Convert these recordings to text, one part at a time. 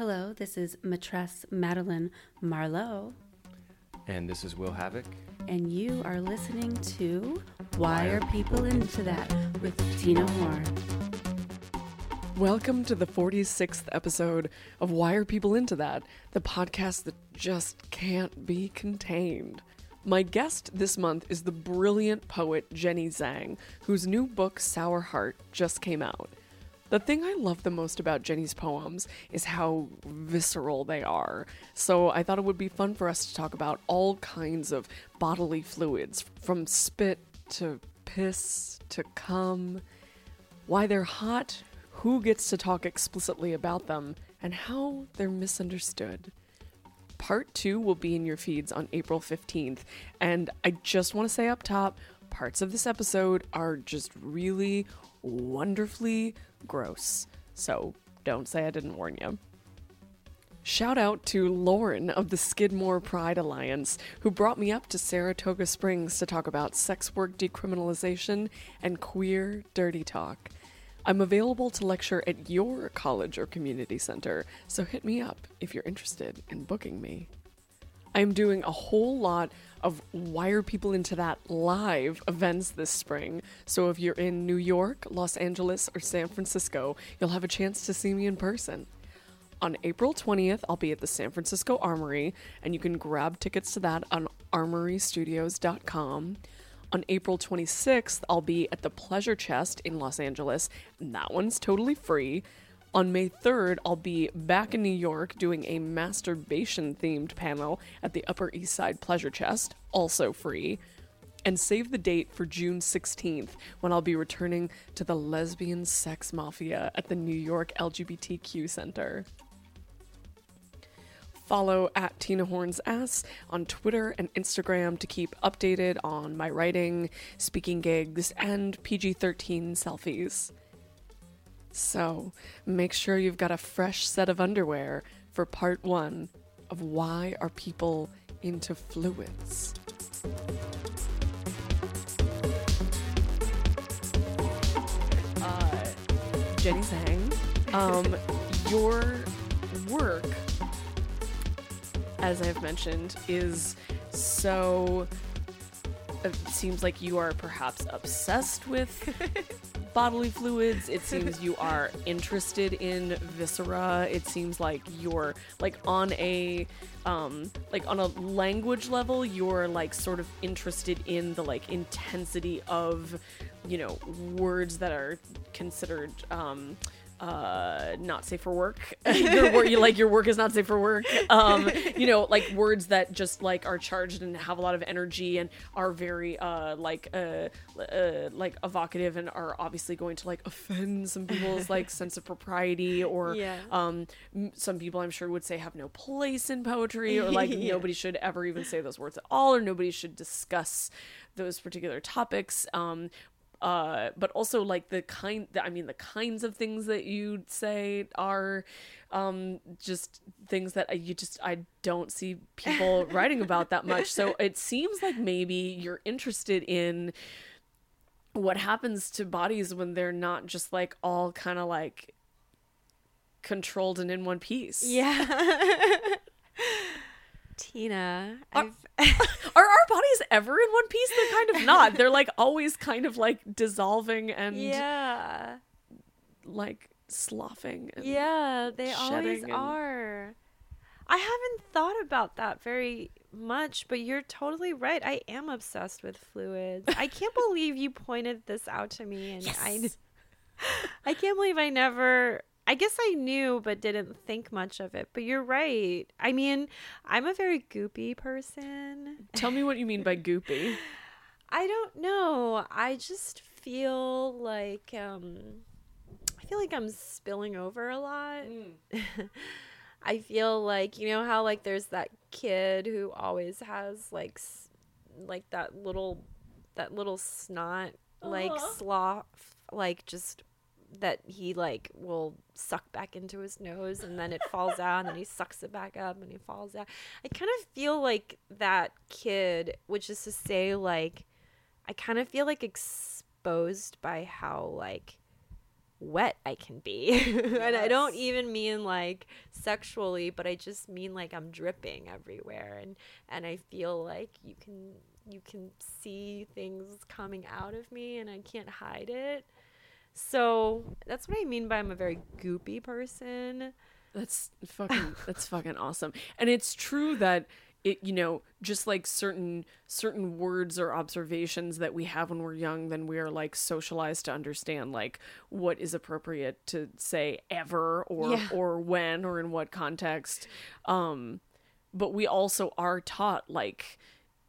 Hello, this is Maitresse Madeline Marlowe, And this is Will Havoc. and you are listening to Why Are People Into That with Tina Horn. Welcome to the 46th episode of Why Are People Into That, the podcast that just can't be contained. My guest this month is the brilliant poet Jenny Zhang, whose new book, Sour Heart, just came out. The thing I love the most about Jenny's poems is how visceral they are. So I thought it would be fun for us to talk about all kinds of bodily fluids, from spit to piss to cum why they're hot, who gets to talk explicitly about them, and how they're misunderstood. Part two will be in your feeds on April 15th, and I just want to say up top parts of this episode are just really wonderfully gross. So don't say I didn't warn you. Shout out to Lauren of the Skidmore Pride Alliance, who brought me up to Saratoga Springs to talk about sex work decriminalization and queer dirty talk. I'm available to lecture at your college or community center, so hit me up if you're interested in booking me. I'm doing a whole lot of Why Are People Into That live events this spring, so if you're in New York, Los Angeles, or San Francisco, you'll have a chance to see me in person. On April 20th, I'll be at the San Francisco Armory, and you can grab tickets to that on armorystudios.com. On April 26th, I'll be at the Pleasure Chest in Los Angeles, and that one's totally free. On May 3rd, I'll be back in New York doing a masturbation themed panel at the Upper East Side Pleasure Chest, also free. And save the date for June 16th when I'll be returning to the Lesbian Sex Mafia at the New York LGBTQ Center. Follow at Tina Horn's Ass on Twitter and Instagram to keep updated on my writing, speaking gigs, and PG 13 selfies. So, make sure you've got a fresh set of underwear for part one of Why Are People into Fluids? Uh, Jenny Zhang, um, your work, as I've mentioned, is so. It seems like you are perhaps obsessed with bodily fluids. It seems you are interested in viscera. It seems like you're like on a um like on a language level, you're like sort of interested in the like intensity of, you know, words that are considered um uh not safe for work your work you like your work is not safe for work um you know like words that just like are charged and have a lot of energy and are very uh like uh, uh like evocative and are obviously going to like offend some people's like sense of propriety or Yeah. um some people i'm sure would say have no place in poetry or like Yeah. nobody should ever even say those words at all or nobody should discuss those particular topics um uh but also like the kind i mean the kinds of things that you'd say are um just things that you just i don't see people writing about that much so it seems like maybe you're interested in what happens to bodies when they're not just like all kind of like controlled and in one piece Yeah. Tina, I've are our bodies ever in one piece they're kind of not they're like always kind of like dissolving and yeah. like sloughing and Yeah, they always and- are. I haven't thought about that very much, but you're totally right. I am obsessed with fluids. I can't believe you pointed this out to me and I I can't believe I never. I guess I knew, but didn't think much of it. But you're right. I mean, I'm a very goopy person. Tell me what you mean by goopy. I don't know. I just feel like um I feel like I'm spilling over a lot. I feel like you know how like there's that kid who always has like s- like that little that little snot like slough like just that he like will suck back into his nose and then it falls out and then he sucks it back up and he falls out. I kind of feel like that kid, which is to say like I kind of feel like exposed by how like wet I can be. and I don't even mean like sexually, but I just mean like I'm dripping everywhere and and I feel like you can you can see things coming out of me and I can't hide it. So that's what I mean by I'm a very goopy person. That's fucking that's fucking awesome. And it's true that it you know, just like certain certain words or observations that we have when we're young, then we are like socialized to understand like what is appropriate to say ever or Yeah. or when or in what context. Um but we also are taught like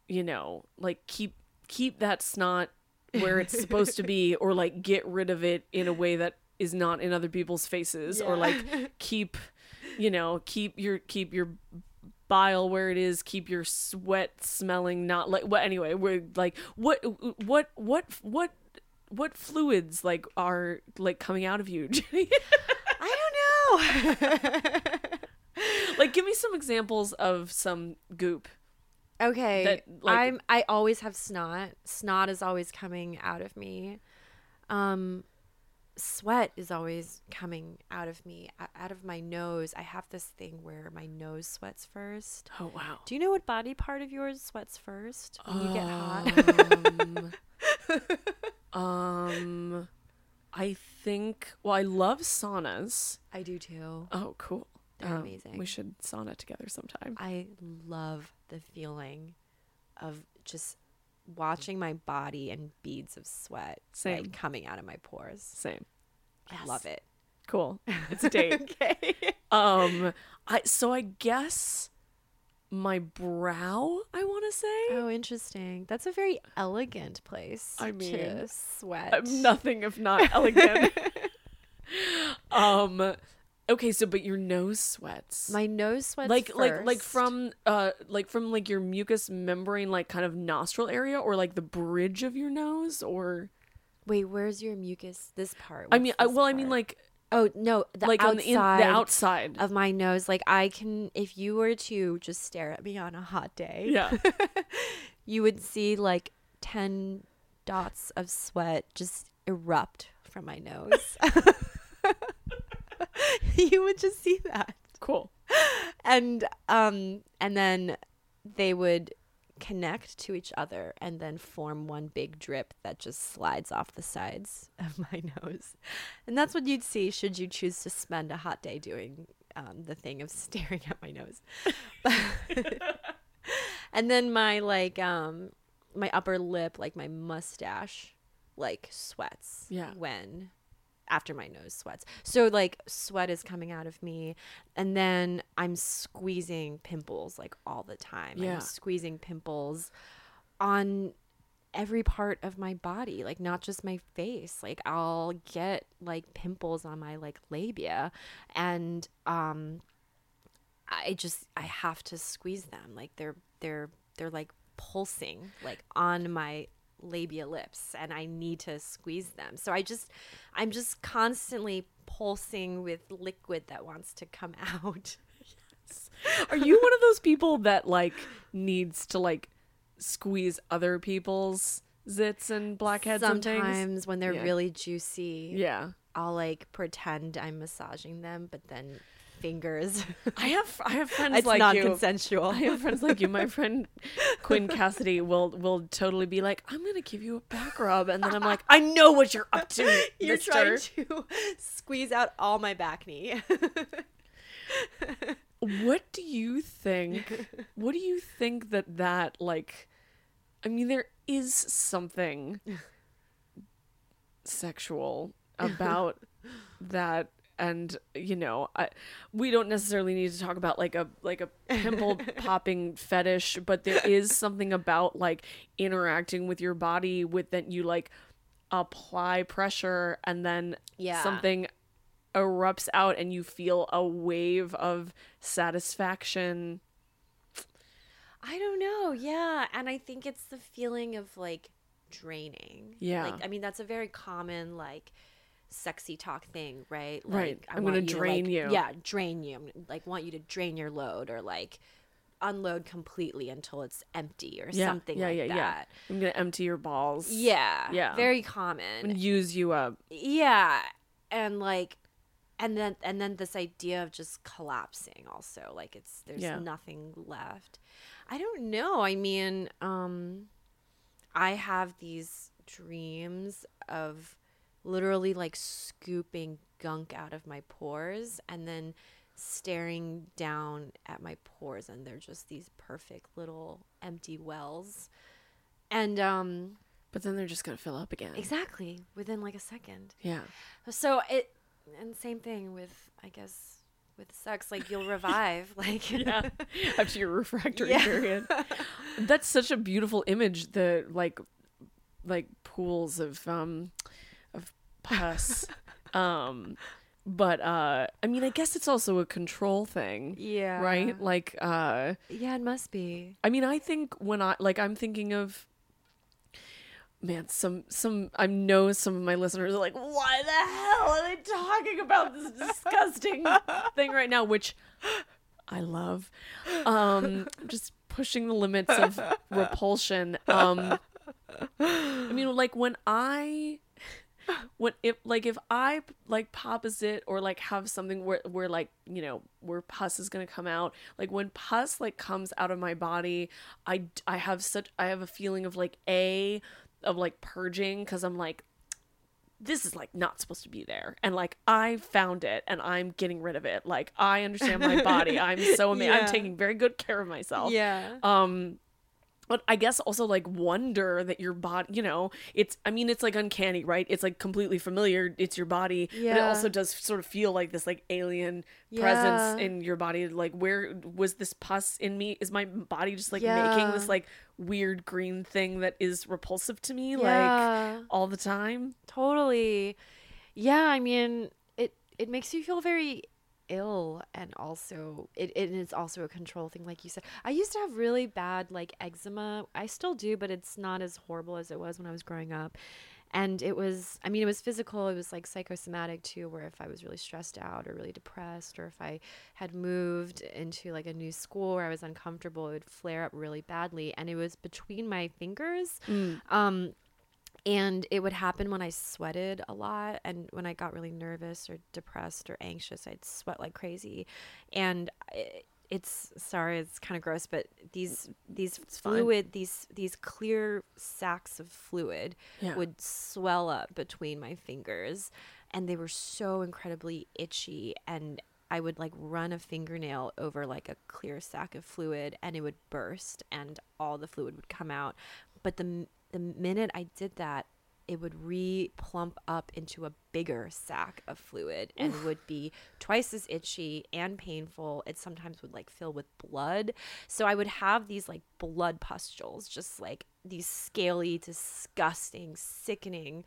you know, like keep keep that snot where it's supposed to be or like get rid of it in a way that is not in other people's faces or like keep you know keep your keep your bile where it is keep your sweat smelling not like what anyway we're like what what what what what fluids like are like coming out of you Jenny? I don't know. like give me some examples of some goop Okay. that, like- I'm I always have snot. Snot is always coming out of me. Um sweat is always coming out of me out of my nose. I have this thing where my nose sweats first. oh wow Do you know what body part of yours sweats first when you get hot? um, um i think well i love saunas I do too. oh cool They're Um, amazing. we should sauna together sometime I love the feeling of just watching my body and beads of sweat Same. like coming out of my pores. same I love it. cool it's a date Okay. um i so i guess my brow i want to say Oh, interesting. That's a very elegant place I mean, to sweat. i'm nothing if not elegant um okay so but your nose sweats My nose sweats like like like from uh like from like your mucous membrane like kind of nostril area or like the bridge of your nose or Wait, where's your mucus? This part. i mean I, well i mean like oh no, the like on outside the, in, the outside of my nose. Like I can, if you were to just stare at me on a hot day, yeah you would see like ten dots of sweat just erupt from my nose. you would just see that. cool and um and then they would connect to each other and then form one big drip that just slides off the sides of my nose and that's what you'd see should you choose to spend a hot day doing um, the thing of staring at my nose and then my like um my upper lip like my mustache like sweats Yeah. when after my nose sweats. So like sweat is coming out of me and then I'm squeezing pimples like all the time. Yeah. I'm squeezing pimples on every part of my body, like not just my face. Like I'll get like pimples on my like labia and um I just I have to squeeze them. Like they're they're they're like pulsing like on my labia lips and I need to squeeze them. So I just I'm just constantly pulsing with liquid that wants to come out. Yes. Are you one of those people that like needs to like squeeze other people's zits and blackheads and? Sometimes when they're Yeah. really juicy, Yeah. I'll like pretend I'm massaging them, but then fingers. I have I have friends it's like consensual. I have friends like you. My friend Quinn Cassidy will will totally be like, "I'm gonna give you a back rub," and then I'm like, "I know what you're up to, You're mister." trying to squeeze out all my backne. What do you think? What do you think that that like? I mean, there is something sexual about that and you know I, we don't necessarily need to talk about like a like a pimple popping fetish but there is something about like interacting with your body with that you like apply pressure and then Yeah. something erupts out and you feel a wave of satisfaction I don't know. Yeah. And I think it's the feeling of like draining. Yeah. Like, I mean, that's a very common, like, sexy talk thing, right? Right. Like, I I'm gonna want to, drain like- you. Yeah, drain you. Like, want you to drain your load or like unload completely until it's empty or yeah something yeah like yeah that. yeah i'm gonna empty your balls Yeah. Yeah. Very common. and use you up yeah and like and then and then this idea of just collapsing also like it's there's Yeah. nothing left i don't know i mean um i have these dreams of literally like scooping gunk out of my pores and then staring down at my pores and they're just these perfect little empty wells. And um but then they're just gonna fill up again. Exactly within like a second. Yeah. So it and same thing with I guess with sex, like you'll revive, like yeah. After your refractory Yeah. period. That's such a beautiful image the like like pools of um pus um but uh i mean i guess it's also a control thing yeah, right like uh Yeah, it must be. I mean, I think when I like, I'm thinking of man. Some some I know some of my listeners are like, why the hell are they talking about this disgusting thing right now? Which I love. Um, just pushing the limits of repulsion. Um, I mean, like when I when if like if I like pop a zit or like have something where where like you know where pus is gonna come out like when pus like comes out of my body I I have such I have a feeling of like a of like purging because I'm like this is like not supposed to be there and like I found it and I'm getting rid of it like I understand my body I'm so amazing Yeah. I'm taking very good care of myself Yeah. um but i guess also like wonder that your body you know it's i mean it's like uncanny right? It's like completely familiar. It's your body but it also does sort of feel like this like alien Yeah. presence in your body. Like where was this pus in me? Is my body just like making this like weird green thing that is repulsive to me Yeah. like all the time? Totally. Yeah, I mean, it it makes you feel very ill and also it, it is also a control thing like you said. I used to have really bad like eczema. I still do, but it's not as horrible as it was when I was growing up. And it was I mean, it was physical, it was like psychosomatic too, where if I was really stressed out or really depressed or if I had moved into like a new school where I was uncomfortable, it would flare up really badly. And it was between my fingers. Um and it would happen when I sweated a lot and when I got really nervous or depressed or anxious, I'd sweat like crazy. And I- it's sorry, it's kind of gross, but these these fine. fluid, these these clear sacks of fluid Yeah. would swell up between my fingers and they were so incredibly itchy and I would like run a fingernail over like a clear sack of fluid and it would burst and all the fluid would come out. But the the minute I did that, it would re plump up into a bigger sack of fluid and would be twice as itchy and painful. It sometimes would like fill with blood. So I would have these like blood pustules, just like these scaly, disgusting, sickeningly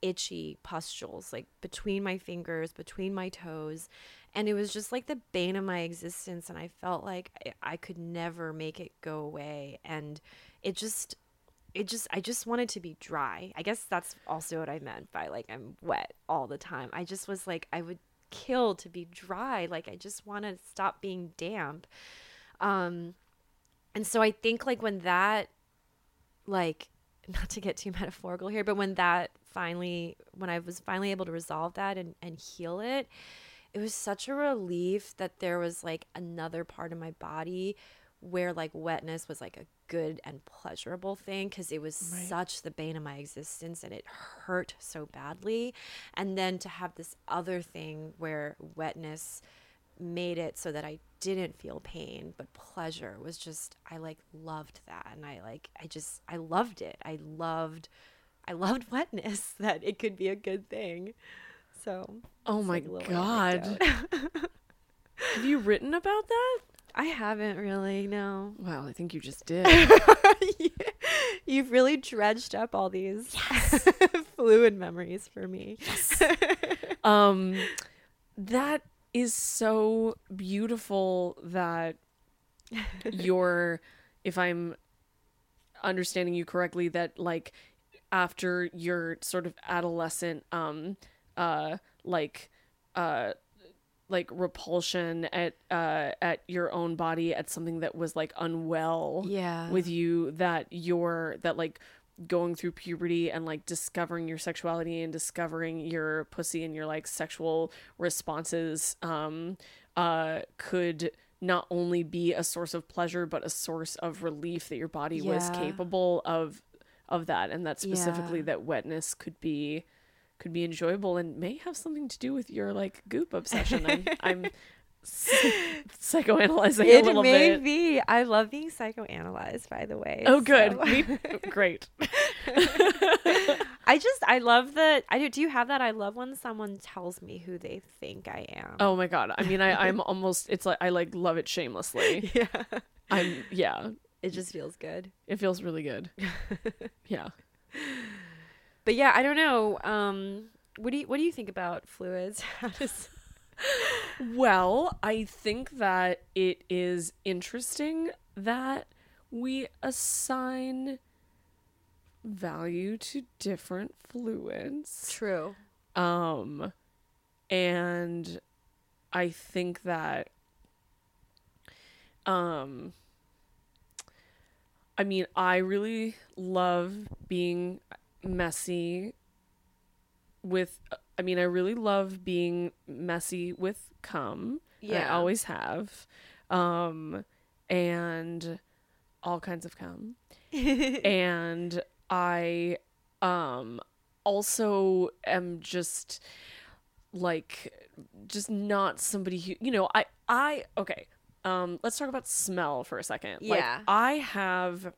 itchy pustules like between my fingers between my toes and it was just like the bane of my existence and i felt like I, I could never make it go away and it just it just i just wanted to be dry. I guess that's also what i meant by like i'm wet all the time. I just was like i would kill to be dry. Like i just want to stop being damp. Um and so i think like when that like not to get too metaphorical here but when that finally when i was finally able to resolve that and, and heal it it was such a relief that there was like another part of my body where like wetness was like a good and pleasurable thing because it was such the bane of my existence and it hurt so badly and then to have this other thing where wetness made it so that I didn't feel pain but pleasure was just I like loved that and I like I just I loved it. I loved I loved wetness that it could be a good thing. So Oh my like god. Have you written about that? I haven't really, no. Well, I think you just did. You've really dredged up all these fluid memories for me. um that is so beautiful that you're if i'm understanding you correctly that like after your sort of adolescent um uh like uh like repulsion at uh at your own body at something that was like unwell Yeah. with you that you're that like going through puberty and like discovering your sexuality and discovering your pussy and your like sexual responses um uh could not only be a source of pleasure but a source of relief that your body was capable of of that and that specifically Yeah. that wetness could be could be enjoyable and may have something to do with your like goop obsession i'm i'm psychoanalyzing a It little may bit be. I love being psychoanalyzed, by the way. Oh, good. so- Me- Great. I just, I love that. I do. Do you have that? I love when someone tells me who they think I am. Oh my god. I mean, I, I'm almost. It's like I like love it shamelessly. yeah. I'm. Yeah. It just feels good. It feels really good. Yeah. But yeah, I don't know. Um, what do you what do you think about fluids? How does Well, I think that it is interesting that we assign value to different fluids. true? Um, and I think that, um, I mean, I really love being messy with, I mean, I really love being messy with cum. and I always have. Um, and all kinds of cum and I um also am just like just not somebody who you know I I okay um let's talk about smell for a second like Yeah. I have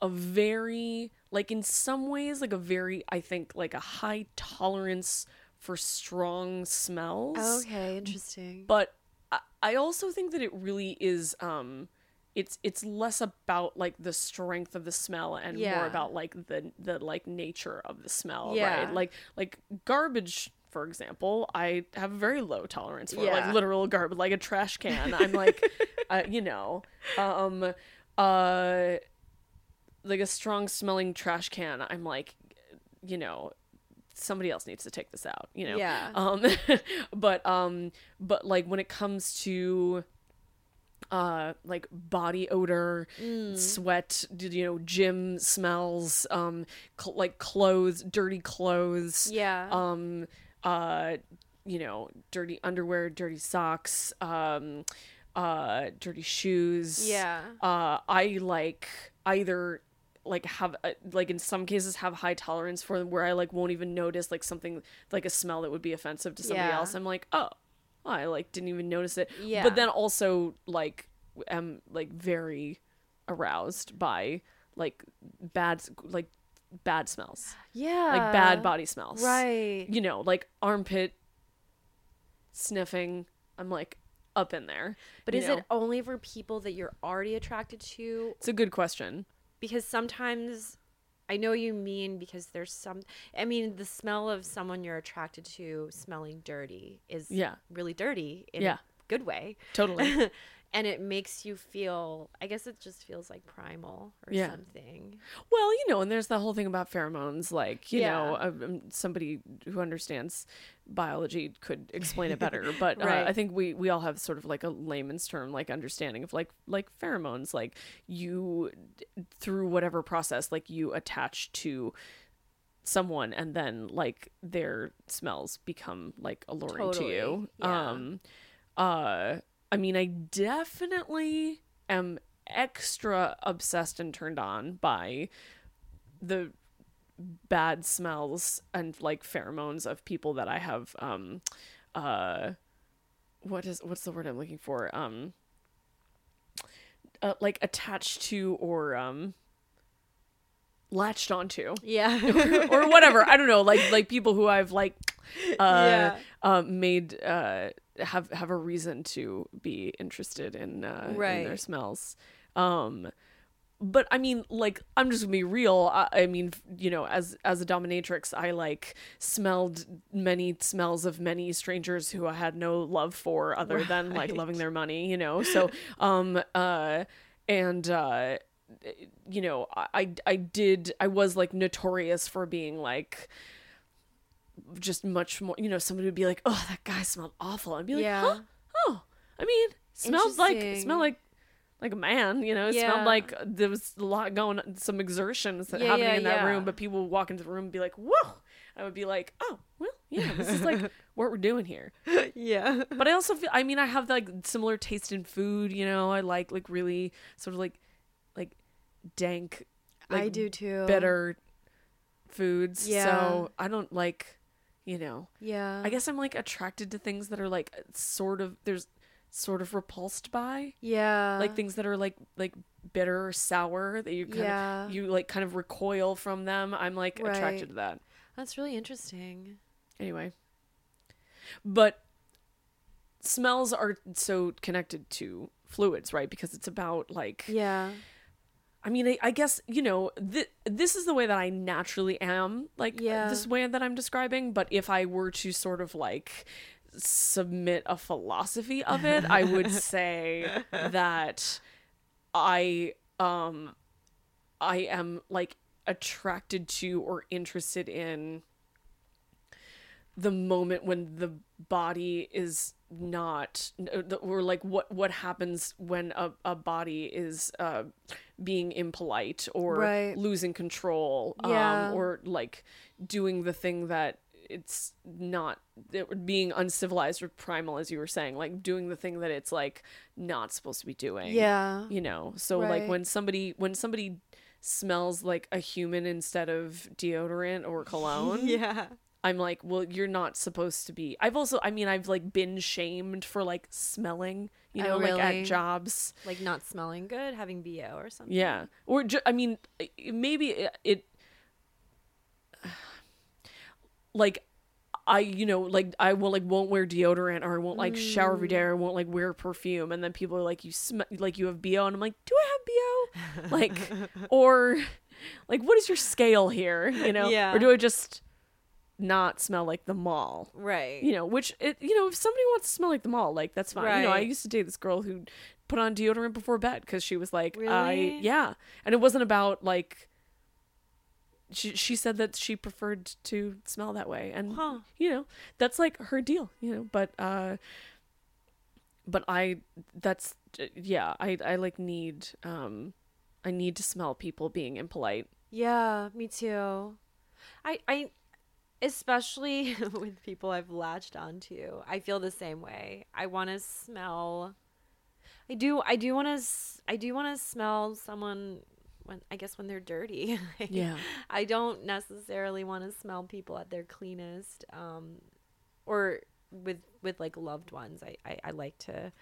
a very like in some ways like a very I think like a high tolerance for strong smells okay, interesting. but I, I also think that it really is um it's it's less about like the strength of the smell and Yeah. more about like the the like nature of the smell Yeah. right like like garbage for example i have a very low tolerance for like literal garbage like a trash can i'm like uh, you know um uh like a strong smelling trash can i'm like you know somebody else needs to take this out you know Yeah. um but um but like when it comes to uh like body odor Mm. sweat you know gym smells um cl- like clothes dirty clothes Yeah. um uh you know dirty underwear dirty socks um uh dirty shoes Yeah. uh i like either like have a, like in some cases have high tolerance for them where i like won't even notice like something like a smell that would be offensive to somebody Yeah. else i'm like oh i like didn't even notice it Yeah. but then also like am like very aroused by like bad like bad smells yeah. like bad body smells Right. you know like armpit sniffing i'm like up in there But is know? it only for people that you're already attracted to? it's a good question Because sometimes I know you mean because there's some I mean the smell of someone you're attracted to smelling dirty is Yeah. really dirty in Yeah. a good way. totally and it makes you feel I guess it just feels like primal or Yeah. something. Well, you know, and there's the whole thing about pheromones. Like, you Yeah. know, um, um, somebody who understands biology could explain it better. But uh, I think we we all have sort of like a layman's term, like understanding of like like pheromones. Like you through whatever process, like you attach to someone, and then like their smells become like alluring to you. Yeah. Um, uh, I mean, I definitely am extra obsessed and turned on by the bad smells and like pheromones of people that I have um uh what is what's the word I'm looking for um uh, like attached to or um latched onto Yeah. or whatever. I don't know, like like people who I've like uh, Yeah. uh made uh have have a reason to be interested in uh in their smells. Um but I mean, like, I'm just gonna be real. I, I mean, you know, as as a dominatrix, I like smelled many smells of many strangers who I had no love for, other than like loving their money. You know, so um uh and uh you know, I- I did I was like notorious for being like just much more. You know, somebody would be like, "Oh, that guy smelled awful," I'd be like, Yeah. "Huh? Oh, I mean, smelled like smelled like." Like a man, you know, it smelled like uh, there was a lot going, some exertions that Yeah, happening yeah, in that yeah. room. But people would walk into the room and be like, "Whoa!" I would be like, "Oh, well, yeah, this is like what we're doing here." yeah. But I also feel, I mean, I have like similar taste in food. You know, I like like really sort of like like dank, like I do too. bitter foods. Yeah. So I don't like, you know, Yeah. I guess I'm like attracted to things that are like sort of there's sort of repulsed by Yeah. like things that are like like bitter or sour that you kind Yeah. of you like kind of recoil from them. I'm like Right. attracted to that. That's really interesting. Anyway. But smells are so connected to fluids, right? Because it's about like Yeah. I mean, I, I guess you know th- this is the way that I naturally am, like Yeah. this way that I'm describing. But if I were to sort of like submit a philosophy of it, I would say that I um I am like attracted to or interested in the moment when the body is not or like what what happens when a, a body is uh being impolite or Right. losing control Yeah. um or like doing the thing that it's not it, being uncivilized or primal as you were saying like doing the thing that it's like not supposed to be doing Yeah. you know so like when somebody when somebody smells like a human instead of deodorant or cologne Yeah. I'm like well you're not supposed to be. I've also i mean i've like been shamed for like smelling you oh, know Oh, like at jobs. Like not smelling good, having BO or something. yeah. Or ju- i mean maybe it, it like I, you know, like I will like won't wear deodorant or I won't like shower every day or I mm. won't like wear perfume, and then people are like, you smell like you have bo, and I'm like, do I have bo? like, or like, what is your scale here? You know, Yeah. or do I just not smell like the mall? Right. You know, which it, you know, if somebody wants to smell like the mall, like that's fine. You know, I used to date this girl who put on deodorant before bed because she was like, I Really? yeah, and it wasn't about like. She she said that she preferred to smell that way, and Huh. you know that's like her deal, you know. But uh, but I that's yeah, I I like need um, I need to smell people being impolite. Yeah, me too. I I especially with people I've latched onto. I feel the same way. I want to smell I do I do want to I do want to smell someone when I guess when they're dirty. Yeah. I don't necessarily want to smell people at their cleanest um or with with like loved ones. I, I I like to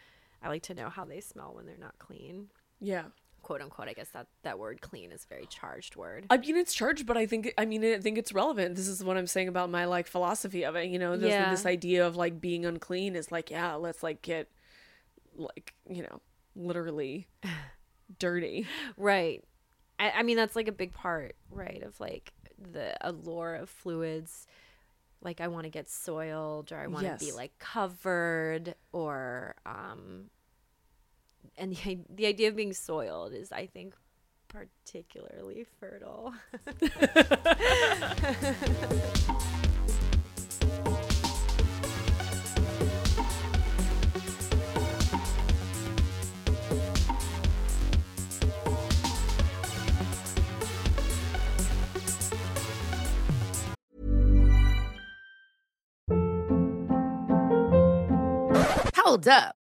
I like to know how they smell when they're not clean. Yeah. Quote unquote. I guess that that word clean is a very charged word. I mean, it's charged, but I think I mean I think it's relevant. This is what I'm saying about my like philosophy of it. You know, this Yeah. this idea of like being unclean is like yeah, let's like get like you know literally dirty. Right. I, I mean, that's like a big part, right? Of like the allure of fluids. Like, I want to get soiled or I want to be like covered or, um, and the, the idea of being soiled is, I think, particularly fertile. Hold up.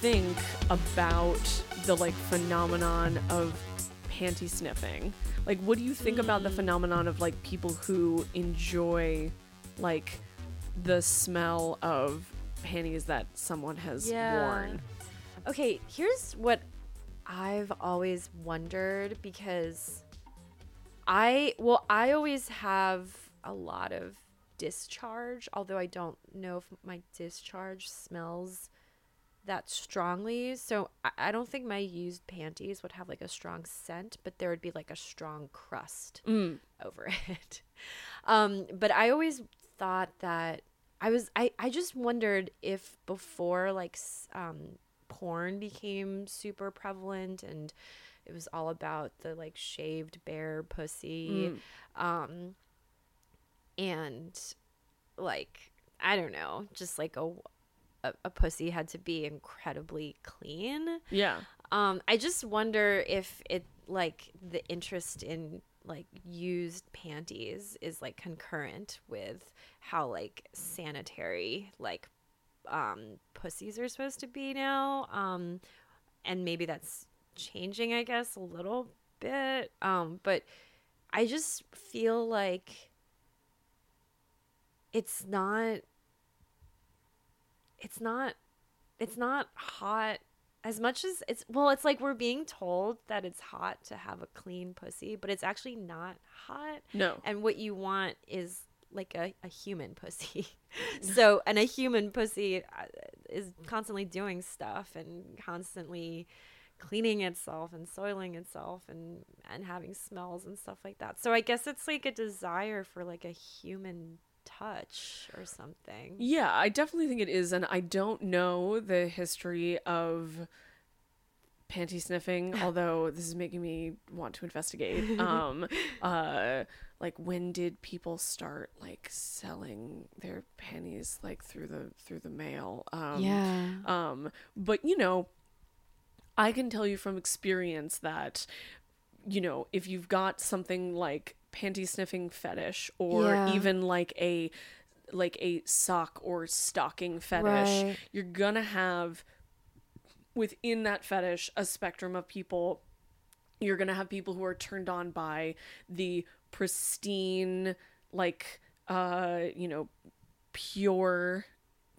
think about the like phenomenon of panty sniffing? Like what do you think about the mm. phenomenon of like people who enjoy like the smell of panties that someone has Yeah. worn? Okay, here's what I've always wondered because I, well, I always have a lot of discharge, although I don't know if my discharge smells that strongly. So I, I don't think my used panties would have like a strong scent, but there would be like a strong crust over it. Um, but I always thought that I was I, I just wondered if before like um, porn became super prevalent and it was all about the like shaved bare pussy um and like I don't know just like a, a a pussy had to be incredibly clean Yeah. um, I just wonder if it like the interest in like used panties is like concurrent with how like sanitary like um pussies are supposed to be now. Um and maybe that's changing I guess a little bit. Um but I just feel like it's not it's not it's not hot as much as it's well it's like we're being told that it's hot to have a clean pussy but it's actually not hot. No. and what you want is like a, a human pussy. So and a human pussy uh, is constantly doing stuff and constantly cleaning itself and soiling itself and and having smells and stuff like that. So i guess it's like a desire for like a human touch or something Yeah, I definitely think it is, and I don't know the history of panty sniffing, although this is making me want to investigate. Um, uh, like when did people start like selling their panties like through the through the mail? Um, yeah um, but you know, I can tell you from experience that, you know, if you've got something like panty sniffing fetish or Yeah. even like a like a sock or stocking fetish, Right. you're gonna have within that fetish a spectrum of people. You're gonna have people who are turned on by the pristine, like uh, you know, pure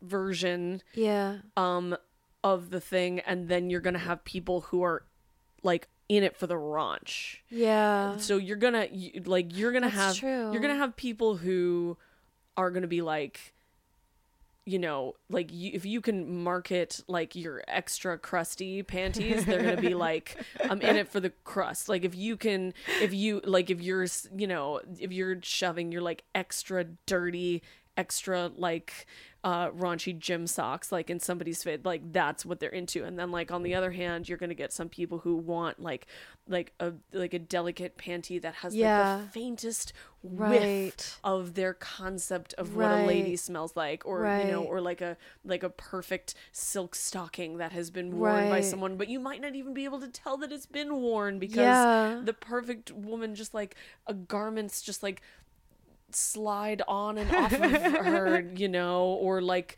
version yeah um of the thing and then you're gonna have people who are like in it for the raunch. Yeah. So you're gonna you, like you're gonna That's have true. you're gonna have people who are gonna be like you know like you, if you can market like your extra crusty panties they're gonna be like i'm in it for the crust. Like if you can if you like if you're you know if you're shoving your like extra dirty extra like uh raunchy gym socks like in somebody's fit like that's what they're into and then like on the other hand you're gonna get some people who want like like a like a delicate panty that has Yeah. like the faintest Right. whiff of their concept of what a lady smells like or you know or like a like a perfect silk stocking that has been worn by someone but you might not even be able to tell that it's been worn because Yeah. the perfect woman just like a garments just like slide on and off of her you know or like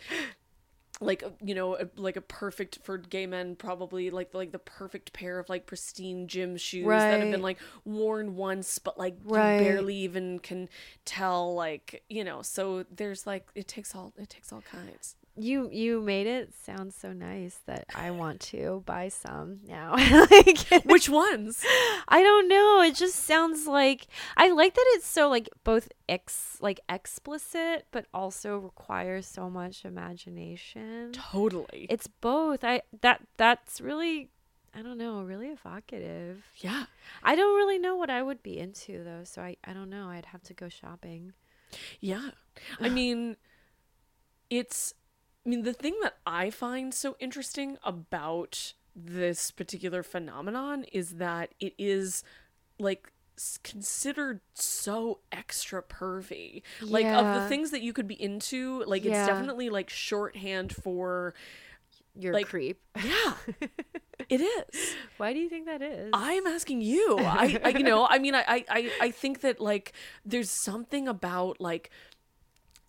like you know like a perfect for gay men probably like like the perfect pair of like pristine gym shoes that have been like worn once but like Right. you barely even can tell like you know so there's like it takes all it takes all kinds You you made it sound so nice that I want to buy some now. like, which ones I don't know. It just sounds like I like that it's so like both ex like explicit, but also requires so much imagination. totally It's both. I that that's really I don't know, really evocative. yeah I don't really know what I would be into though, so I I don't know. I'd have to go shopping. Yeah. I mean, it's, I mean, the thing that I find so interesting about this particular phenomenon is that it is like considered so extra pervy. Yeah. Like, of the things that you could be into, like, Yeah. it's definitely like shorthand for You're Like- creep. Yeah, it is. Why do you think that is? I'm asking you. I, I you know, I mean, I, I- I think that like there's something about like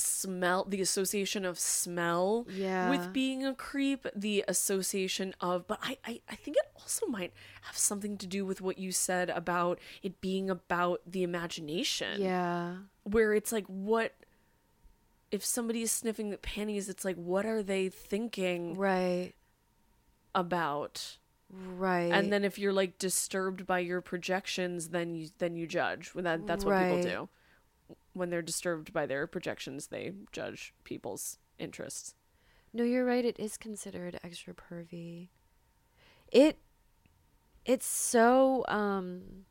smell, the association of smell Yeah. with being a creep, the association of, but I, I, I think it also might have something to do with what you said about it being about the imagination. yeah. Where it's like, what if somebody is sniffing the panties? It's like, what are they thinking Right. about? Right. and then if you're like disturbed by your projections then you then you judge that that's what Right. people do when they're disturbed by their projections they judge people's interests No, you're right. It is considered extra pervy. It it's so um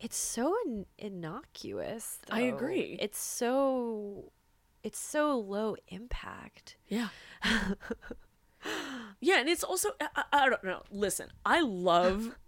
it's so in- innocuous. I agree. It's so it's so low impact. yeah yeah and it's also I I don't know listen i love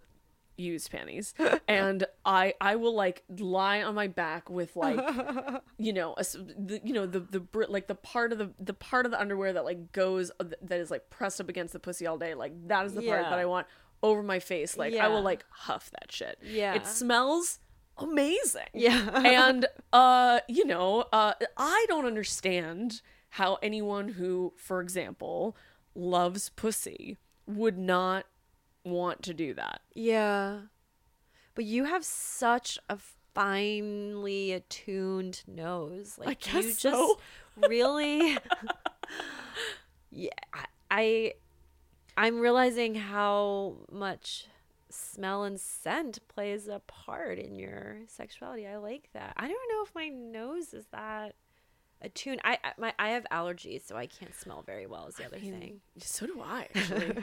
used panties. And i i will like lie on my back with like you know a, the, you know the the like the part of the the part of the underwear that like goes uh, that is like pressed up against the pussy all day like that is the part that i want over my face. Like i will like huff that shit. Yeah. it smells amazing. Yeah. and uh you know uh i don't understand how anyone who for example loves pussy would not want to do that Yeah. But you have such a finely attuned nose. Like you just so. really Yeah, I I'm realizing how much smell and scent plays a part in your sexuality. I like that. I don't know if my nose is that attuned. tune. I, my, I have allergies, so I can't smell very well is the other thing. so do i actually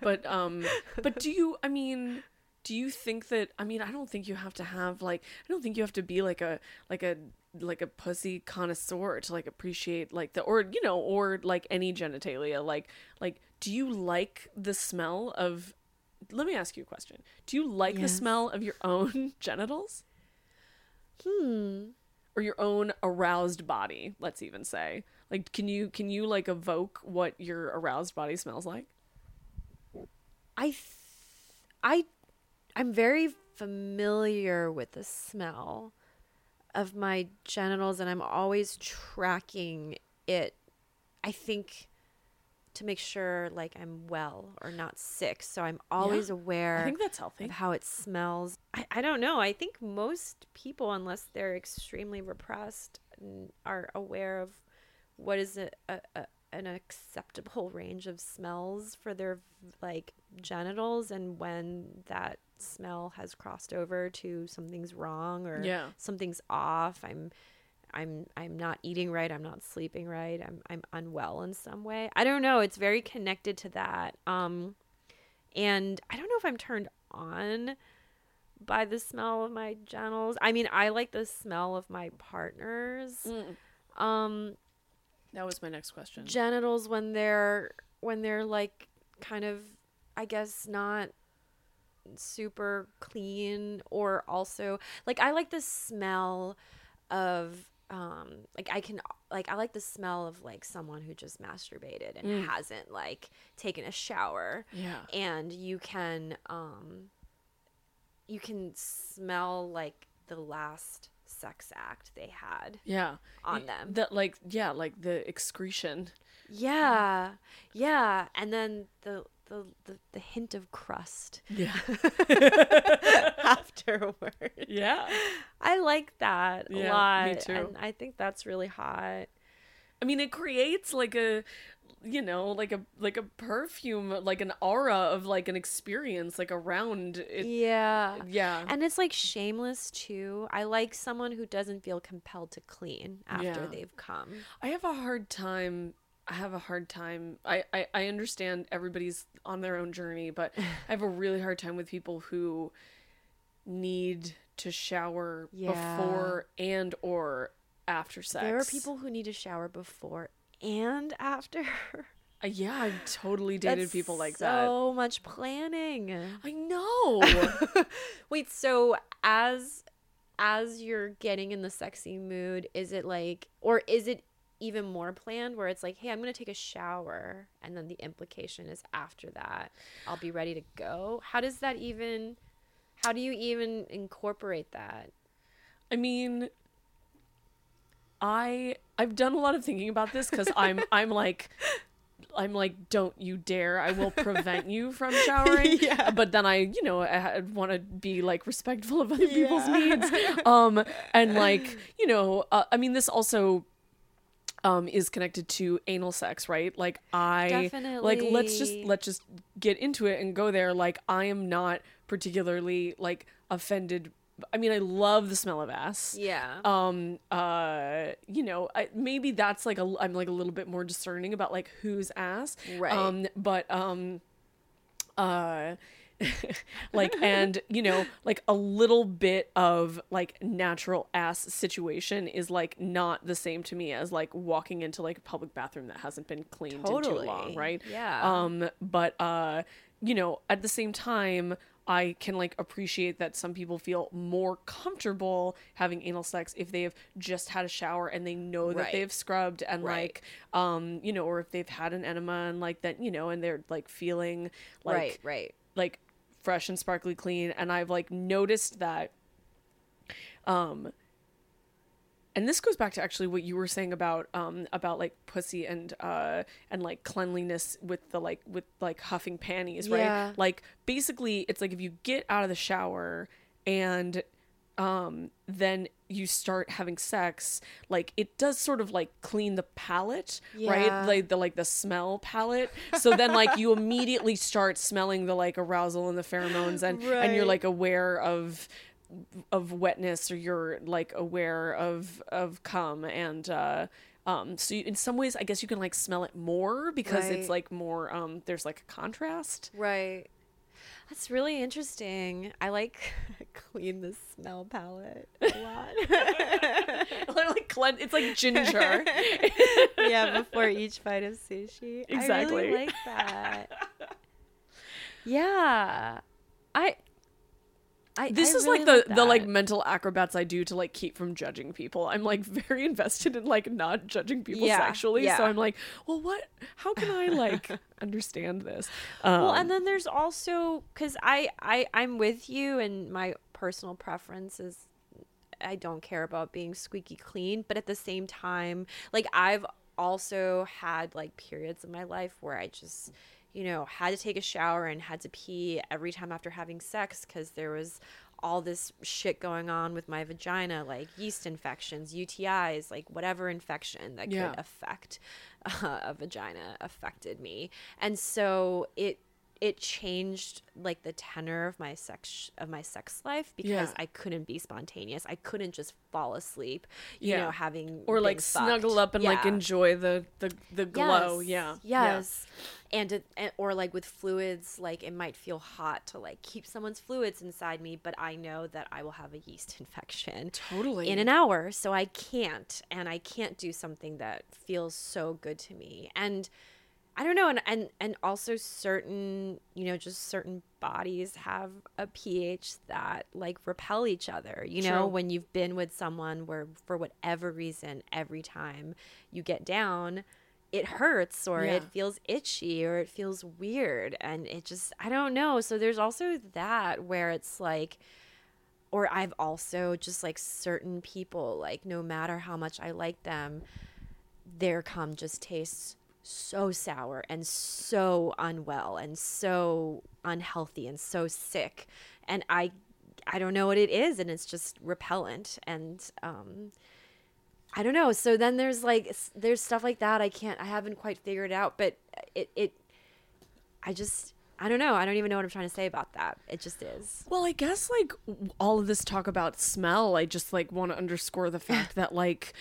but um but do you i mean do you think that i mean i don't think you have to have like i don't think you have to be like a like a like a pussy connoisseur to like appreciate like the or you know or like any genitalia like like do you like the smell of let me ask you a question do you like the smell of your own genitals Hmm. Or your own aroused body let's even say. Like can you can you like evoke what your aroused body smells like? I th- I I'm very familiar with the smell of my genitals and I'm always tracking it. I think to make sure like I'm well or not sick. So I'm always Yeah, aware i think that's healthy of how it smells. I, I don't know. I think most people, unless they're extremely repressed, n- are aware of what is a, a, a an acceptable range of smells for their like genitals, and when that smell has crossed over to something's wrong or Yeah. something's off. I'm I'm I'm not eating right. I'm not sleeping right. I'm I'm unwell in some way. I don't know. It's very connected to that. Um and I don't know if I'm turned on by the smell of my genitals. I mean, I like the smell of my partner's um That was my next question. genitals when they're when they're like kind of I guess not super clean or also like I like the smell of um like I can like I like the smell of like someone who just masturbated and hasn't like taken a shower yeah. and you can um you can smell like the last sex act they had Yeah. on them. That like yeah, like the excretion. yeah yeah and then the the the, the hint of crust Yeah. afterward yeah. i like that Yeah, a me lot too. and i think that's really hot I mean it creates like a you know, like a like a perfume, like an aura of like an experience like around it. yeah Yeah. and it's like shameless too i like someone who doesn't feel compelled to clean after Yeah. they've come I have a hard time. I have a hard time. I, I, I understand everybody's on their own journey, but I have a really hard time with people who need to shower Yeah. before and or after sex. there are people who need to shower before and after Uh, yeah, I've totally dated That's people like that. so much planning I know. Wait, so as as you're getting in the sexy mood, is it like or is it even more planned where it's like, hey, I'm going to take a shower. And then the implication is after that, I'll be ready to go. How does that even, how do you even incorporate that? I mean, I I've done a lot of thinking about this because I'm I'm like I'm like, don't you dare! I will prevent you from showering. Yeah. But then I, you know, I want to be like respectful of other people's needs. Um, and like, you know, uh, I mean, this also um is connected to anal sex, right? Like I like let's just let's just get into it and go there. Like I am not particularly like offended. I mean, I love the smell of ass Yeah. um uh you know I, maybe that's like a i'm like a little bit more discerning about like whose ass Right. um but um uh like and you know like a little bit of like natural ass situation is like not the same to me as like walking into like a public bathroom that hasn't been cleaned in too long right Yeah. um but uh you know at the same time I can like appreciate that some people feel more comfortable having anal sex if they have just had a shower and they know that Right. they've scrubbed and Right. like um you know or if they've had an enema and like that you know and they're like feeling like right, right. like fresh and sparkly clean and I've like noticed that um and this goes back to actually what you were saying about um about like pussy and uh and like cleanliness with the like with like huffing panties right Yeah. like basically it's like if you get out of the shower and um then you start having sex like it does sort of like clean the palate Yeah. right like the like the smell palate. So then like you immediately start smelling the like arousal and the pheromones and and you're like aware of of wetness or you're like aware of of cum and uh um so you, in some ways i guess you can like smell it more because it's like more um there's like a contrast. Right. That's really interesting. I like clean the smell palate a lot. like clean, it's like ginger yeah, before each bite of sushi. Exactly. I really like that. Yeah. I I this I is really like the the like mental acrobats i do to like keep from judging people. I'm like very invested in like not judging people Yeah, sexually so i'm like well what how can i like understand this? Um, well and then there's also because I, I i'm with you and my personal preference is i don't care about being squeaky clean but at the same time like i've also had like periods in my life where i just you know had to take a shower and had to pee every time after having sex because there was all this shit going on with my vagina like yeast infections utis like whatever infection that Yeah. could affect uh, a vagina affected me and so it it changed like the tenor of my sex of my sex life because Yeah. I couldn't be spontaneous. I couldn't just fall asleep, you Yeah. know, having or like snuggle fucked. up and like enjoy the the the glow Yes, yeah yeah. Yes. And, it, and or like with fluids, like it might feel hot to like keep someone's fluids inside me, but I know that I will have a yeast infection Totally. in an hour, so I can't, and I can't do something that feels so good to me. And I don't know, and and and also certain, you know, just certain bodies have a pH that like repel each other. You know, when you've been with someone where for whatever reason, every time you get down, it hurts or Yeah. it feels itchy or it feels weird, and it just I don't know. So there's also that where it's like or I've also just like certain people, like no matter how much I like them, their cum just tastes so sour and so unwell and so unhealthy and so sick. And I I don't know what it is and it's just repellent and um I don't know. So then there's like there's stuff like that I can't I haven't quite figured it out, but it it I just I don't know. I don't even know what I'm trying to say about that. It just is. Well, I guess like all of this talk about smell, I just like want to underscore the fact that like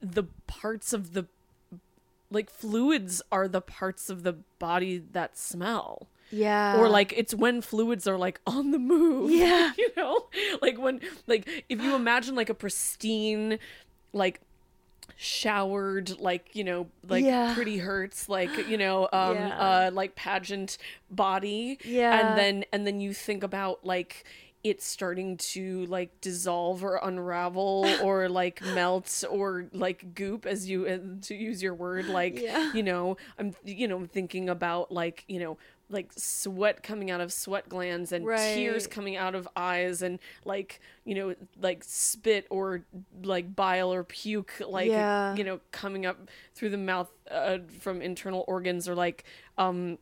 the parts of the like fluids are the parts of the body that smell. Yeah. or like it's when fluids are like on the move. Yeah. you know? Like when like if you imagine like a pristine like showered like you know like Yeah. pretty hurts like you know um Yeah. uh like pageant body Yeah. and then and then you think about like it's starting to like dissolve or unravel or like melt or like goop as you uh, to use your word like Yeah. you know i'm you know thinking about like you know like sweat coming out of sweat glands and tears coming out of eyes and like you know like spit or like bile or puke like Yeah. you know coming up through the mouth uh, from internal organs or like um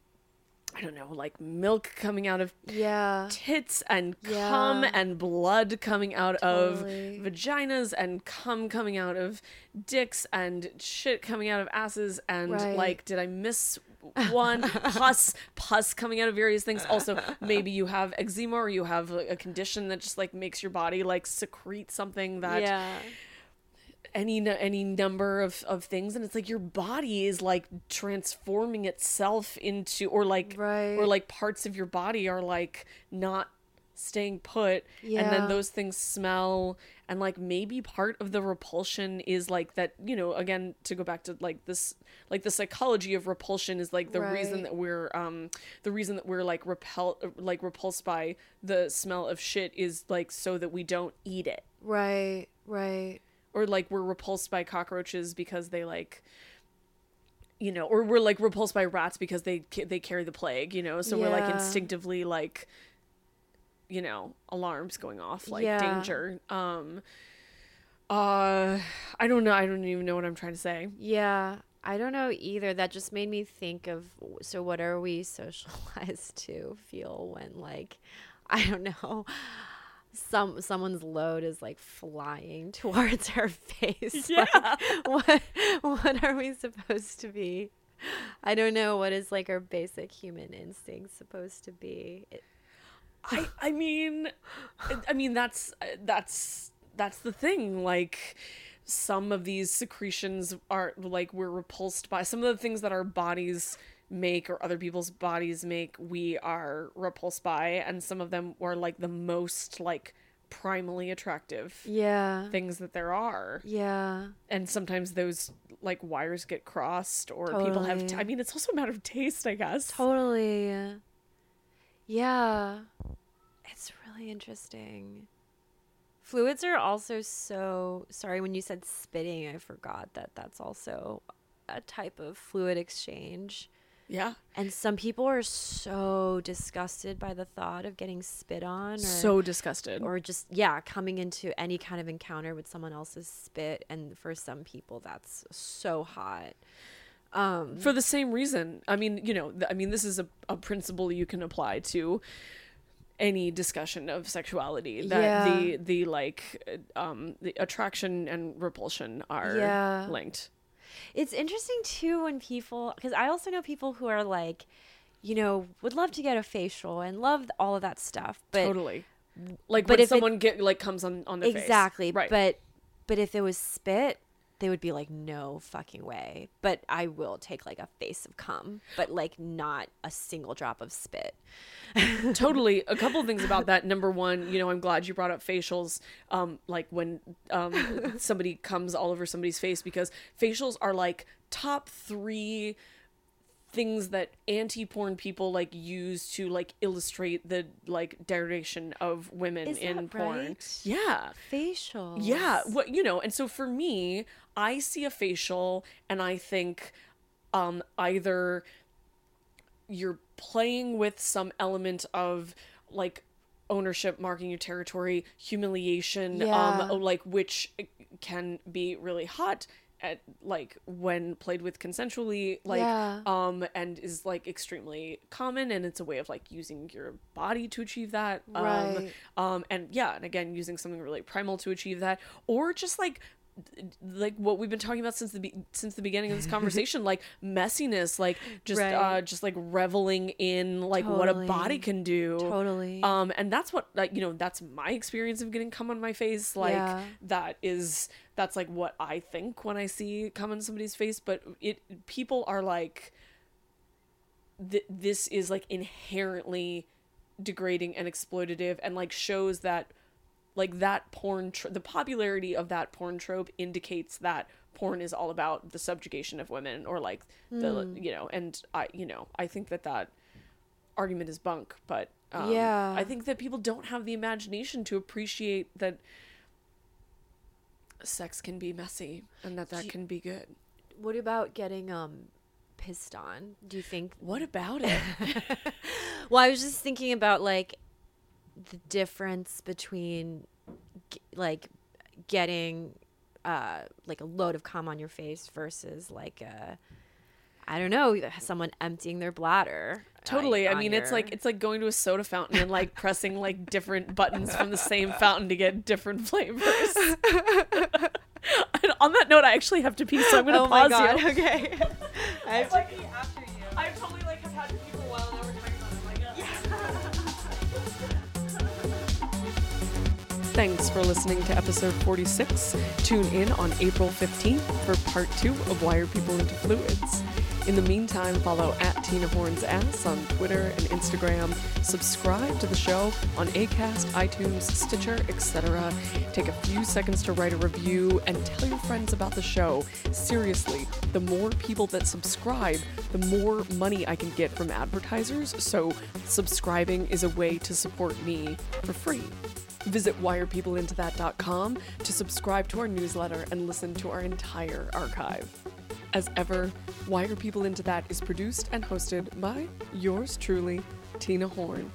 i don't know like milk coming out of Yeah. tits and cum and blood coming out Totally. of vaginas and cum coming out of dicks and shit coming out of asses and Right. like did I miss one pus pus coming out of various things also maybe you have eczema or you have a a condition that just like makes your body like secrete something that yeah. Any any number of of things and it's like your body is like transforming itself into or like or like parts of your body are like not staying put and then those things smell and like maybe part of the repulsion is like that you know again to go back to like this like the psychology of repulsion is like the reason that we're um the reason that we're like repel like repulsed by the smell of shit is like so that we don't eat it Right. Right. Or like we're repulsed by cockroaches because they like you know or we're like repulsed by rats because they they carry the plague you know? So we're like instinctively like you know alarms going off like Yeah. danger. Um uh i don't know i don't even know what i'm trying to say. Yeah, I don't know either. That just made me think of so what are we socialized to feel when like I don't know some someone's load is like flying towards our face. Yeah. what what are we supposed to be? I don't know what is like our basic human instinct supposed to be. It, I I mean I mean that's that's that's the thing like some of these secretions are like we're repulsed by some of the things that our bodies make or other people's bodies make we are repulsed by and some of them are like the most like primally attractive yeah. things that there are Yeah. and sometimes those like wires get crossed or people have t- Totally. I mean it's also a matter of taste I guess Totally. Yeah. It's really interesting. Fluids are also so sorry when you said spitting, I forgot that that's also a type of fluid exchange. Yeah And some people are so disgusted by the thought of getting spit on or so disgusted or just yeah, coming into any kind of encounter with someone else's spit and for some people that's so hot. Um for the same reason. I mean, you know, th- I mean, this is a, a principle you can apply to any discussion of sexuality that Yeah. the the like uh, um the attraction and repulsion are Yeah. linked It's interesting too when people, because I also know people who are like, you know, would love to get a facial and love all of that stuff, but totally. Like but when if it- someone get like comes on on their face. exactly, right. But but if it was spit, they would be like, no fucking way. But I will take like a face of cum, but like not a single drop of spit. totally a couple things about that number one you know i'm glad you brought up facials um like when um somebody comes all over somebody's face because facials are like top three things that anti-porn people like use to like illustrate the like degradation of women Is in porn right? yeah Facial. yeah, what you know, and so for me, I see a facial and I think um either you're playing with some element of like ownership, marking your territory, humiliation, Yeah. um like which can be really hot at like when played with consensually like Yeah. um and is like extremely common and it's a way of like using your body to achieve that um Right. um and yeah and again using something really primal to achieve that or just like like what we've been talking about since the be- since the beginning of this conversation like messiness like just uh just like reveling in like what a body can do Totally. um and that's what like you know that's my experience of getting cum on my face like Yeah. that is that's like what i think when i see cum on somebody's face but it people are like th- this is like inherently degrading and exploitative and like shows that like that porn tr- the popularity of that porn trope indicates that porn is all about the subjugation of women or like the Hmm. you know and i you know i think that that argument is bunk, but um, Yeah. I think that people don't have the imagination to appreciate that sex can be messy and that that you- can be good. What about getting um pissed on? Do you think What about it? Well, I was just thinking about like the difference between like getting uh like a load of cum on your face versus like uh I don't know, someone emptying their bladder. Totally. I on mean, it's like it's like going to a soda fountain and like pressing like different buttons from the same fountain to get different flavors. and on that note, I actually have to pee, so I'm gonna Oh my pause god. you. Okay. I have to pee after you. Thanks for listening to episode 46. Tune in on April 15th for part two of Why Are People Into Fluids. In the meantime, follow at Tina Horn's Ass on Twitter and Instagram. Subscribe to the show on Acast, iTunes, Stitcher, etc. Take a few seconds to write a review and tell your friends about the show. Seriously, the more people that subscribe, the more money I can get from advertisers. So, subscribing is a way to support me for free. Visit whyarepeopleintothat.com to subscribe to our newsletter and listen to our entire archive. As ever, Why Are People Into That is produced and hosted by yours truly, Tina Horn.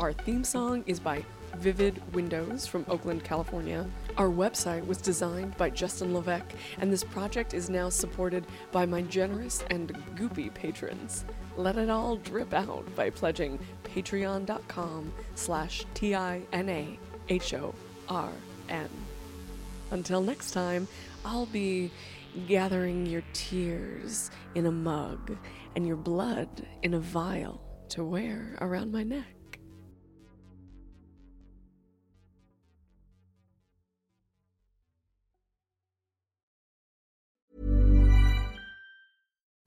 Our theme song is by Vivid Windows from Oakland, California. Our website was designed by Justin Levesque, and this project is now supported by my generous and goopy patrons. Let it all drip out by pledging patreon.com slash T-I-N-A H-O-R-N. Until next time, I'll be gathering your tears in a mug and your blood in a vial to wear around my neck.